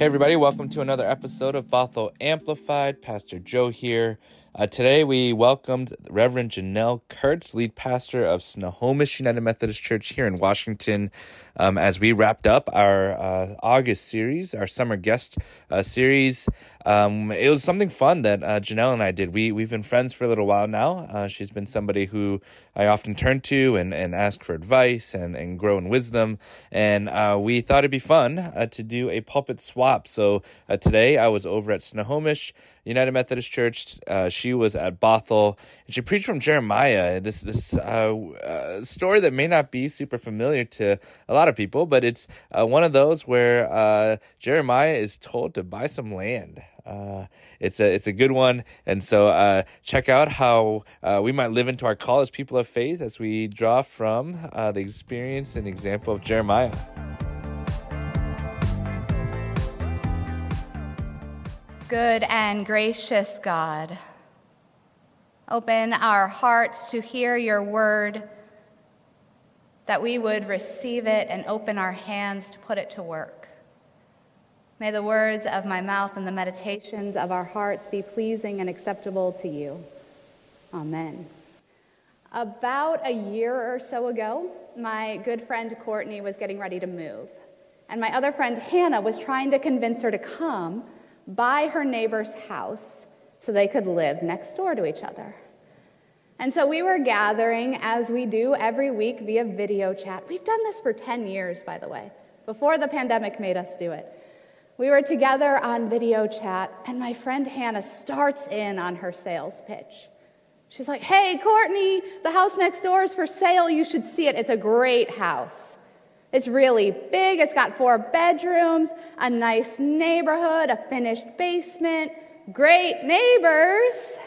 Hey, everybody, welcome to another episode of Bothell Amplified. Pastor Joe here. Uh, today, we welcomed Reverend Janelle Kurtz, lead pastor of Snohomish United Methodist Church here in Washington, um, as we wrapped up our uh, August series, our summer guest uh, series. Um, it was something fun that uh, Janelle and I did. We we've been friends for a little while now. Uh, she's been somebody who I often turn to and, and ask for advice and, and grow in wisdom. And uh, we thought it'd be fun to do a pulpit swap. So today I was over at Snohomish United Methodist Church. Uh, she was at Bothell, and she preached from Jeremiah. This this story that may not be super familiar to a lot of people, but it's one of those where Jeremiah is told to buy some land. Uh, it's a it's a good one, and so uh, check out how uh, we might live into our call as people of faith as we draw from uh, the experience and example of Jeremiah. Good and gracious God, open our hearts to hear your word, that we would receive it and open our hands to put it to work. May the words of my mouth and the meditations of our hearts be pleasing and acceptable to you. Amen. About a year or so ago, my good friend Courtney was getting ready to move. And my other friend Hannah was trying to convince her to come buy her neighbor's house so they could live next door to each other. And so we were gathering as we do every week via video chat. We've done this for 10 years, by the way, before the pandemic made us do it. We were together on video chat, and my friend Hannah starts in on her sales pitch. She's like, Hey, Courtney, the house next door is for sale. You should see it. It's a great house. It's really big. It's got four bedrooms, a nice neighborhood, a finished basement, great neighbors,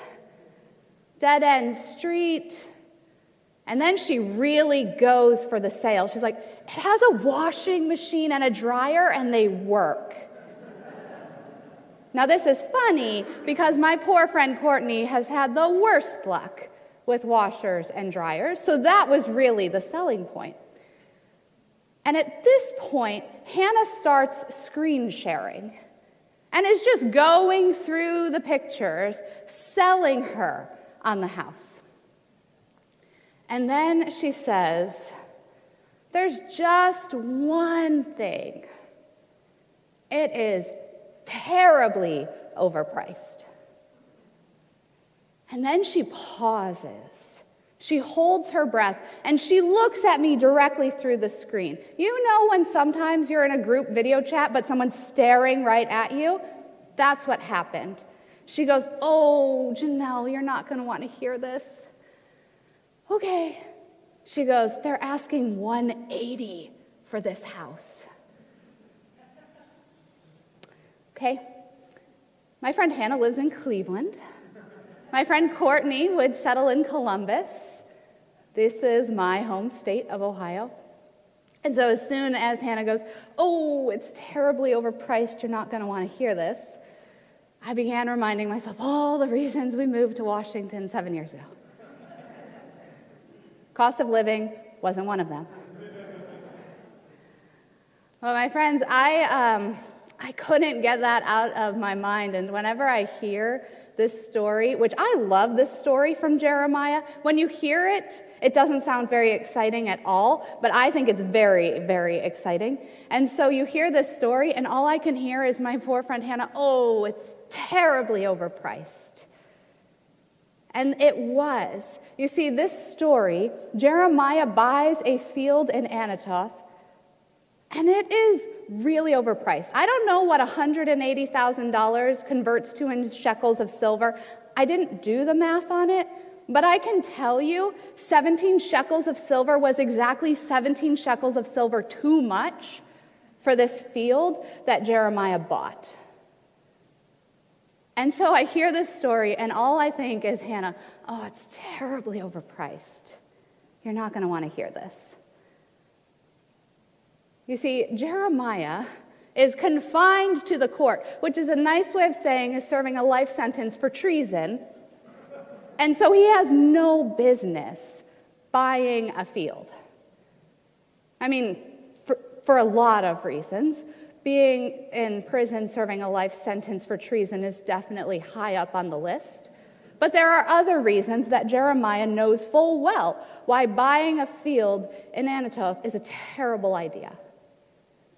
dead end street. And then she really goes for the sale. She's like, It has a washing machine and a dryer, and they work. Now, this is funny because my poor friend Courtney has had the worst luck with washers and dryers, so that was really the selling point. And at this point, Hannah starts screen sharing and is just going through the pictures, selling her on the house. And then she says, There's just one thing. It is terribly overpriced. And then she pauses. She holds her breath and she looks at me directly through the screen. You know, when sometimes you're in a group video chat, but someone's staring right at you? That's what happened. She goes, Oh, Janelle, you're not going to want to hear this. Okay. She goes, They're asking 180 for this house. Okay? My friend Hannah lives in Cleveland. My friend Courtney would settle in Columbus. This is my home state of Ohio. And so, as soon as Hannah goes, Oh, it's terribly overpriced, you're not going to want to hear this, I began reminding myself all the reasons we moved to Washington seven years ago. Cost of living wasn't one of them. Well, my friends, I, um, I couldn't get that out of my mind. And whenever I hear this story, which I love this story from Jeremiah, when you hear it, it doesn't sound very exciting at all, but I think it's very, very exciting. And so you hear this story, and all I can hear is my poor friend Hannah, oh, it's terribly overpriced. And it was. You see, this story, Jeremiah buys a field in Anathoth and it is really overpriced. I don't know what $180,000 converts to in shekels of silver. I didn't do the math on it, but I can tell you 17 shekels of silver was exactly 17 shekels of silver too much for this field that Jeremiah bought. And so I hear this story, and all I think is, Hannah, oh, it's terribly overpriced. You're not going to want to hear this. You see, Jeremiah is confined to the court, which is a nice way of saying is serving a life sentence for treason. And so he has no business buying a field. I mean, for, for a lot of reasons. being in prison serving a life sentence for treason is definitely high up on the list. But there are other reasons that Jeremiah knows full well why buying a field in Anathoth is a terrible idea.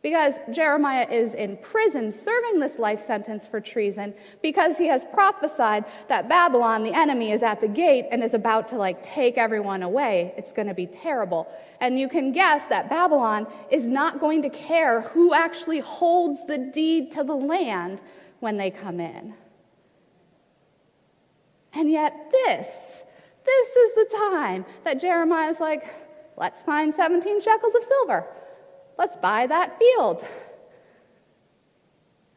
Because Jeremiah is in prison serving this life sentence for treason because he has prophesied that Babylon, the enemy, is at the gate and is about to like take everyone away. It's going to be terrible. And you can guess that Babylon is not going to care who actually holds the deed to the land when they come in. And yet, this, this is the time that Jeremiah is like, let's find 17 shekels of silver. Let's buy that field.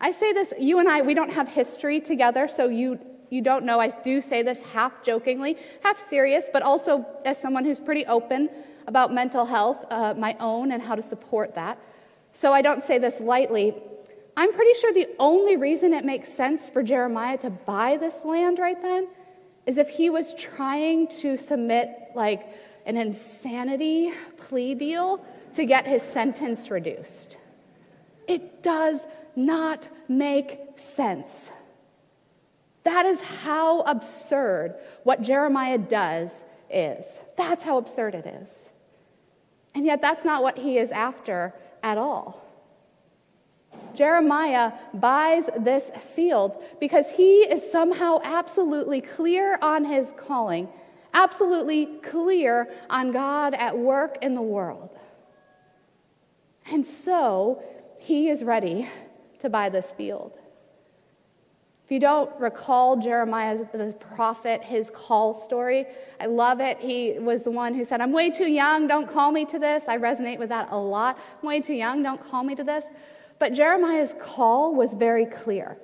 I say this, you and I, we don't have history together, so you, you don't know. I do say this half jokingly, half serious, but also as someone who's pretty open about mental health, uh, my own, and how to support that. So I don't say this lightly. I'm pretty sure the only reason it makes sense for Jeremiah to buy this land right then is if he was trying to submit like an insanity plea deal to get his sentence reduced. It does not make sense. That is how absurd what Jeremiah does is. That's how absurd it is. And yet, that's not what he is after at all. Jeremiah buys this field because he is somehow absolutely clear on his calling, absolutely clear on God at work in the world. And so he is ready to buy this field. If you don't recall Jeremiah, the prophet, his call story, I love it. He was the one who said, I'm way too young, don't call me to this. I resonate with that a lot. I'm way too young, don't call me to this. But Jeremiah's call was very clear.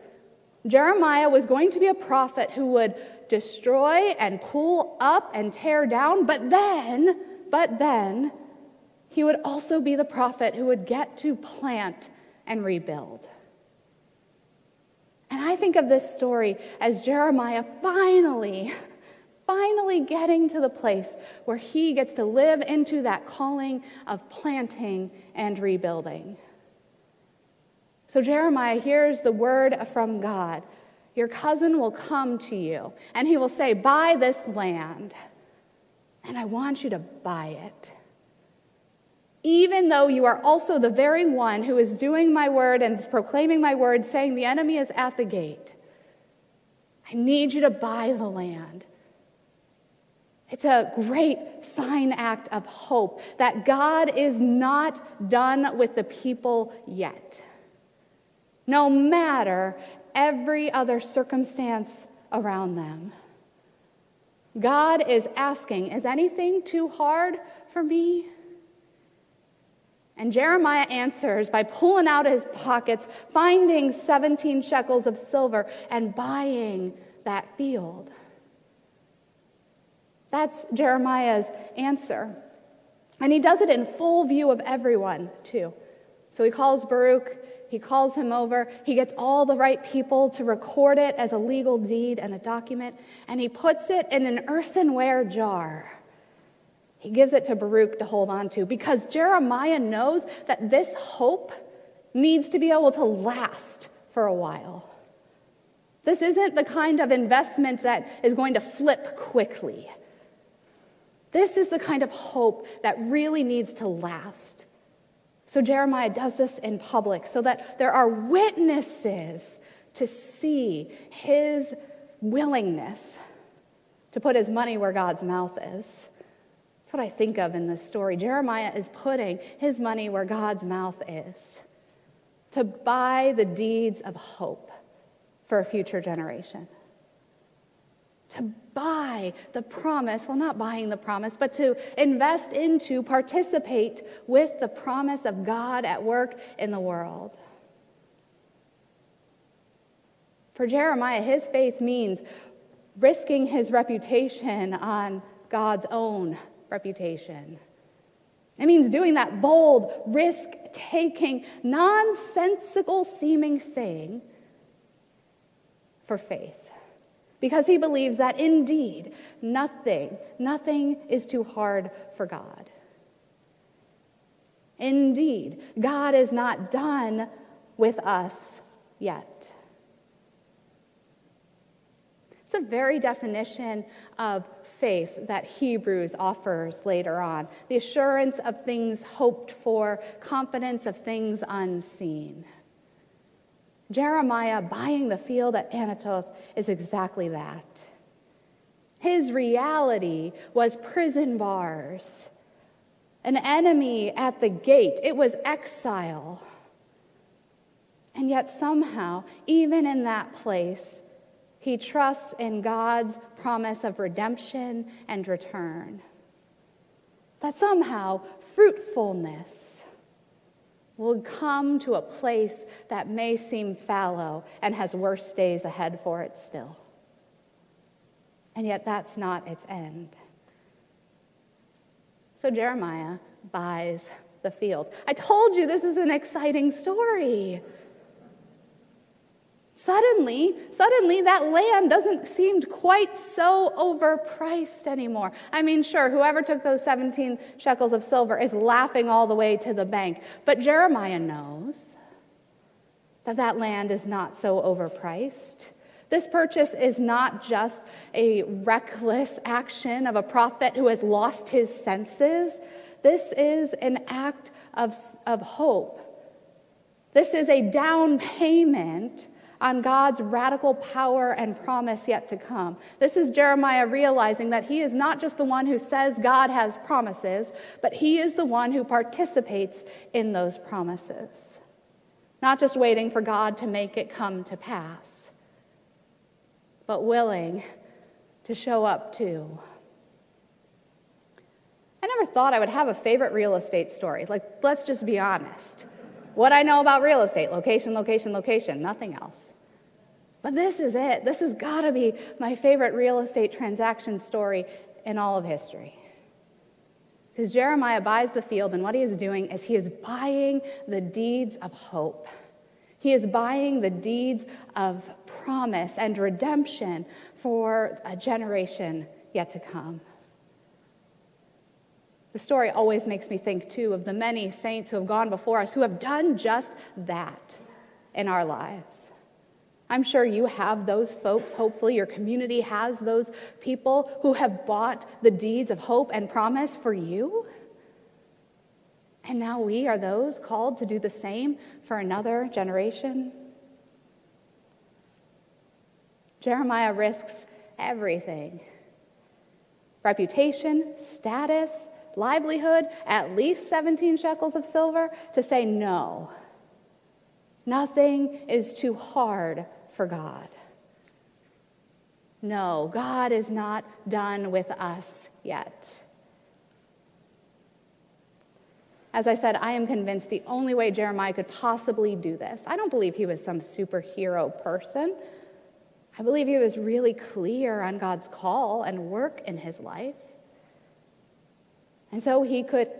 Jeremiah was going to be a prophet who would destroy and pull up and tear down, but then, but then, he would also be the prophet who would get to plant and rebuild. And I think of this story as Jeremiah finally, finally getting to the place where he gets to live into that calling of planting and rebuilding. So Jeremiah hears the word from God Your cousin will come to you, and he will say, Buy this land, and I want you to buy it even though you are also the very one who is doing my word and is proclaiming my word, saying the enemy is at the gate. I need you to buy the land. It's a great sign act of hope that God is not done with the people yet. No matter every other circumstance around them. God is asking, Is anything too hard for me? And Jeremiah answers by pulling out his pockets, finding 17 shekels of silver, and buying that field. That's Jeremiah's answer. And he does it in full view of everyone, too. So he calls Baruch, he calls him over, he gets all the right people to record it as a legal deed and a document, and he puts it in an earthenware jar. He gives it to Baruch to hold on to because Jeremiah knows that this hope needs to be able to last for a while. This isn't the kind of investment that is going to flip quickly. This is the kind of hope that really needs to last. So Jeremiah does this in public so that there are witnesses to see his willingness to put his money where God's mouth is what I think of in this story. Jeremiah is putting his money where God's mouth is to buy the deeds of hope for a future generation. To buy the promise, well, not buying the promise, but to invest into, participate with the promise of God at work in the world. For Jeremiah, his faith means risking his reputation on God's own reputation. It means doing that bold, risk taking, nonsensical seeming thing for faith. Because he believes that indeed nothing, nothing is too hard for God. Indeed, God is not done with us yet. A very definition of faith that Hebrews offers later on the assurance of things hoped for, confidence of things unseen. Jeremiah buying the field at Anathoth is exactly that. His reality was prison bars, an enemy at the gate, it was exile. And yet, somehow, even in that place, he trusts in God's promise of redemption and return. That somehow fruitfulness will come to a place that may seem fallow and has worse days ahead for it still. And yet, that's not its end. So, Jeremiah buys the field. I told you this is an exciting story. Suddenly, suddenly that land doesn't seem quite so overpriced anymore. I mean, sure, whoever took those 17 shekels of silver is laughing all the way to the bank, but Jeremiah knows that that land is not so overpriced. This purchase is not just a reckless action of a prophet who has lost his senses. This is an act of, of hope. This is a down payment on God's radical power and promise yet to come. This is Jeremiah realizing that he is not just the one who says God has promises, but he is the one who participates in those promises. Not just waiting for God to make it come to pass, but willing to show up too. I never thought I would have a favorite real estate story. Like, let's just be honest. What I know about real estate location, location, location, nothing else. But this is it. This has got to be my favorite real estate transaction story in all of history. Because Jeremiah buys the field, and what he is doing is he is buying the deeds of hope. He is buying the deeds of promise and redemption for a generation yet to come. The story always makes me think, too, of the many saints who have gone before us who have done just that in our lives. I'm sure you have those folks. Hopefully, your community has those people who have bought the deeds of hope and promise for you. And now we are those called to do the same for another generation. Jeremiah risks everything reputation, status, livelihood, at least 17 shekels of silver to say no. Nothing is too hard for God. No, God is not done with us yet. As I said, I am convinced the only way Jeremiah could possibly do this, I don't believe he was some superhero person. I believe he was really clear on God's call and work in his life. And so he could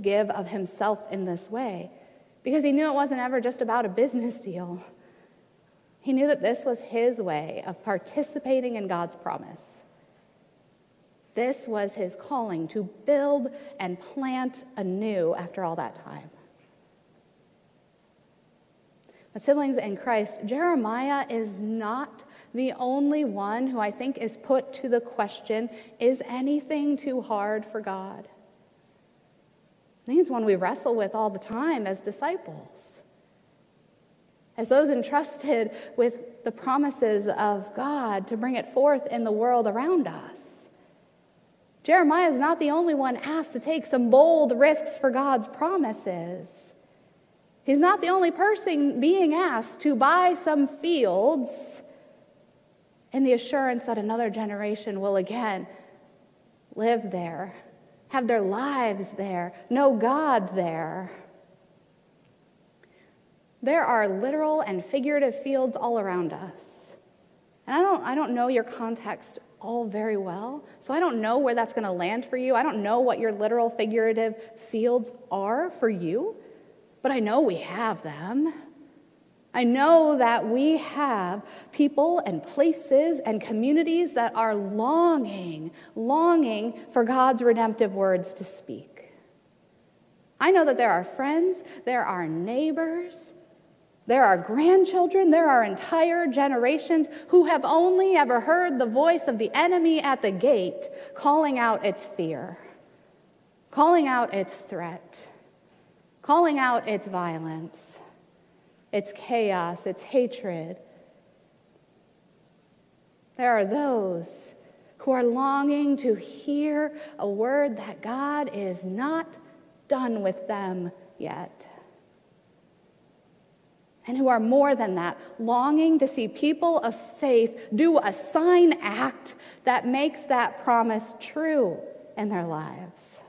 give of himself in this way because he knew it wasn't ever just about a business deal. He knew that this was his way of participating in God's promise. This was his calling to build and plant anew after all that time. But, siblings in Christ, Jeremiah is not the only one who I think is put to the question is anything too hard for God? I think it's one we wrestle with all the time as disciples as those entrusted with the promises of God to bring it forth in the world around us. Jeremiah is not the only one asked to take some bold risks for God's promises. He's not the only person being asked to buy some fields in the assurance that another generation will again live there, have their lives there, know God there. There are literal and figurative fields all around us. And I don't, I don't know your context all very well, so I don't know where that's going to land for you. I don't know what your literal, figurative fields are for you, but I know we have them. I know that we have people and places and communities that are longing, longing for God's redemptive words to speak. I know that there are friends, there are neighbors, There are grandchildren, there are entire generations who have only ever heard the voice of the enemy at the gate calling out its fear, calling out its threat, calling out its violence, its chaos, its hatred. There are those who are longing to hear a word that God is not done with them yet and who are more than that, longing to see people of faith do a sign act that makes that promise true in their lives.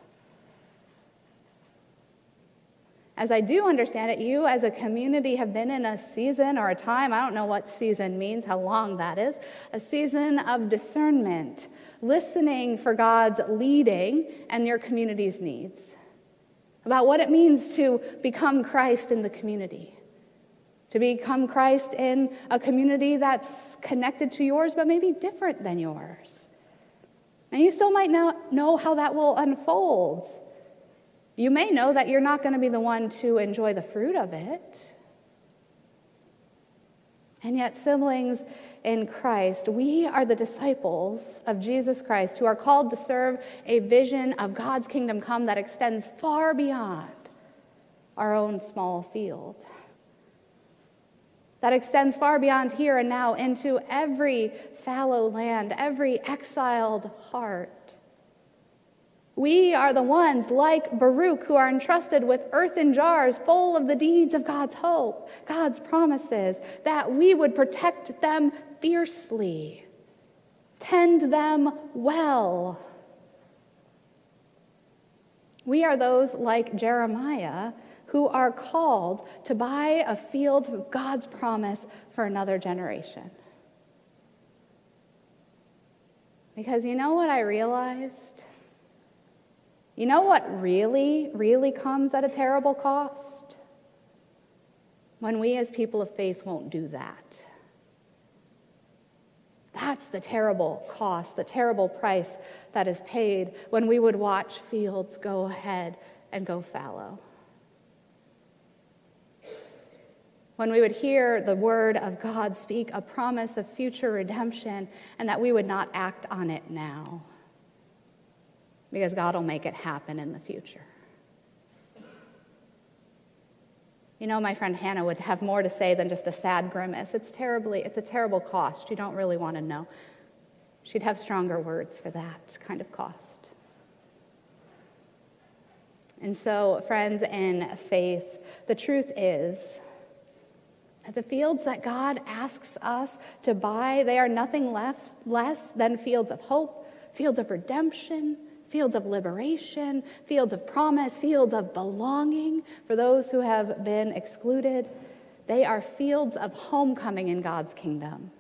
As I do understand it, you as a community have been in a season or a time, I don't know what season means, how long that is, a season of discernment, listening for God's leading and your community's needs, about what it means to become Christ in the community to become Christ in a community that's connected to yours, but maybe different than yours. And you still might not know how that will unfold. You may know that you're not going to be the one to enjoy the fruit of it. And yet, siblings in Christ, we are the disciples of Jesus Christ who are called to serve a vision of God's kingdom come that extends far beyond our own small field that extends far beyond here and now into every fallow land, every exiled heart. We are the ones like Baruch who are entrusted with earthen jars full of the deeds of God's hope, God's promises, that we would protect them fiercely, tend them well. We are those like Jeremiah who are called to buy a field of God's promise for another generation. Because you know what I realized? You know what really, really comes at a terrible cost? When we as people of faith won't do that. That's the terrible cost, the terrible price that is paid when we would watch fields go ahead and go fallow. when we would hear the word of God speak a promise of future redemption and that we would not act on it now because God will make it happen in the future. You know, my friend Hannah would have more to say than just a sad grimace. It's terribly, it's a terrible cost. You don't really want to know. She'd have stronger words for that kind of cost. And so, friends in faith, the truth is that the fields that God asks us to buy, they are nothing left, less than fields of hope, fields of redemption, fields of liberation, fields of promise, fields of belonging for those who have been excluded. They are fields of homecoming in God's kingdom.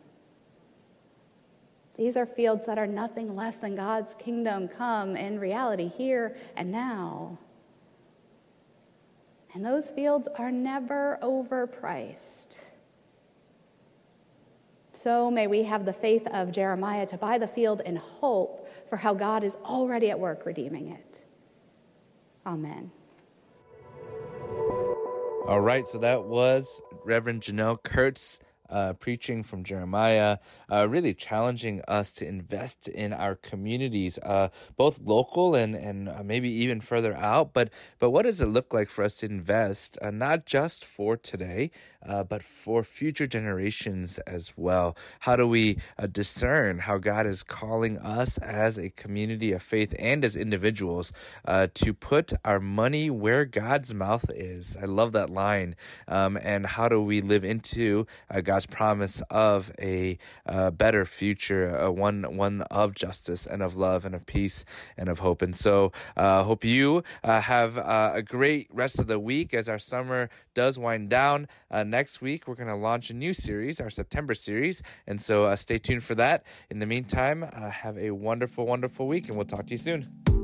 These are fields that are nothing less than God's kingdom come in reality here and now. And those fields are never overpriced. So may we have the faith of Jeremiah to buy the field in hope for how God is already at work redeeming it. Amen. All right, so that was Reverend Janelle Kurtz uh, preaching from Jeremiah, uh, really challenging us to invest in our communities, uh, both local and and uh, maybe even further out. But but what does it look like for us to invest, uh, not just for today, uh, but for future generations as well? How do we discern how God is calling us as a community of faith and as individuals to put our money where God's mouth is? I love that line. Um, and how do we live into God's God's promise of a uh, better future, uh, one one of justice and of love and of peace and of hope. And so, uh, hope you uh, have uh, a great rest of the week as our summer does wind down. Uh, next week, we're going to launch a new series, our September series, and so uh, stay tuned for that. In the meantime, uh, have a wonderful, wonderful week, and we'll talk to you soon.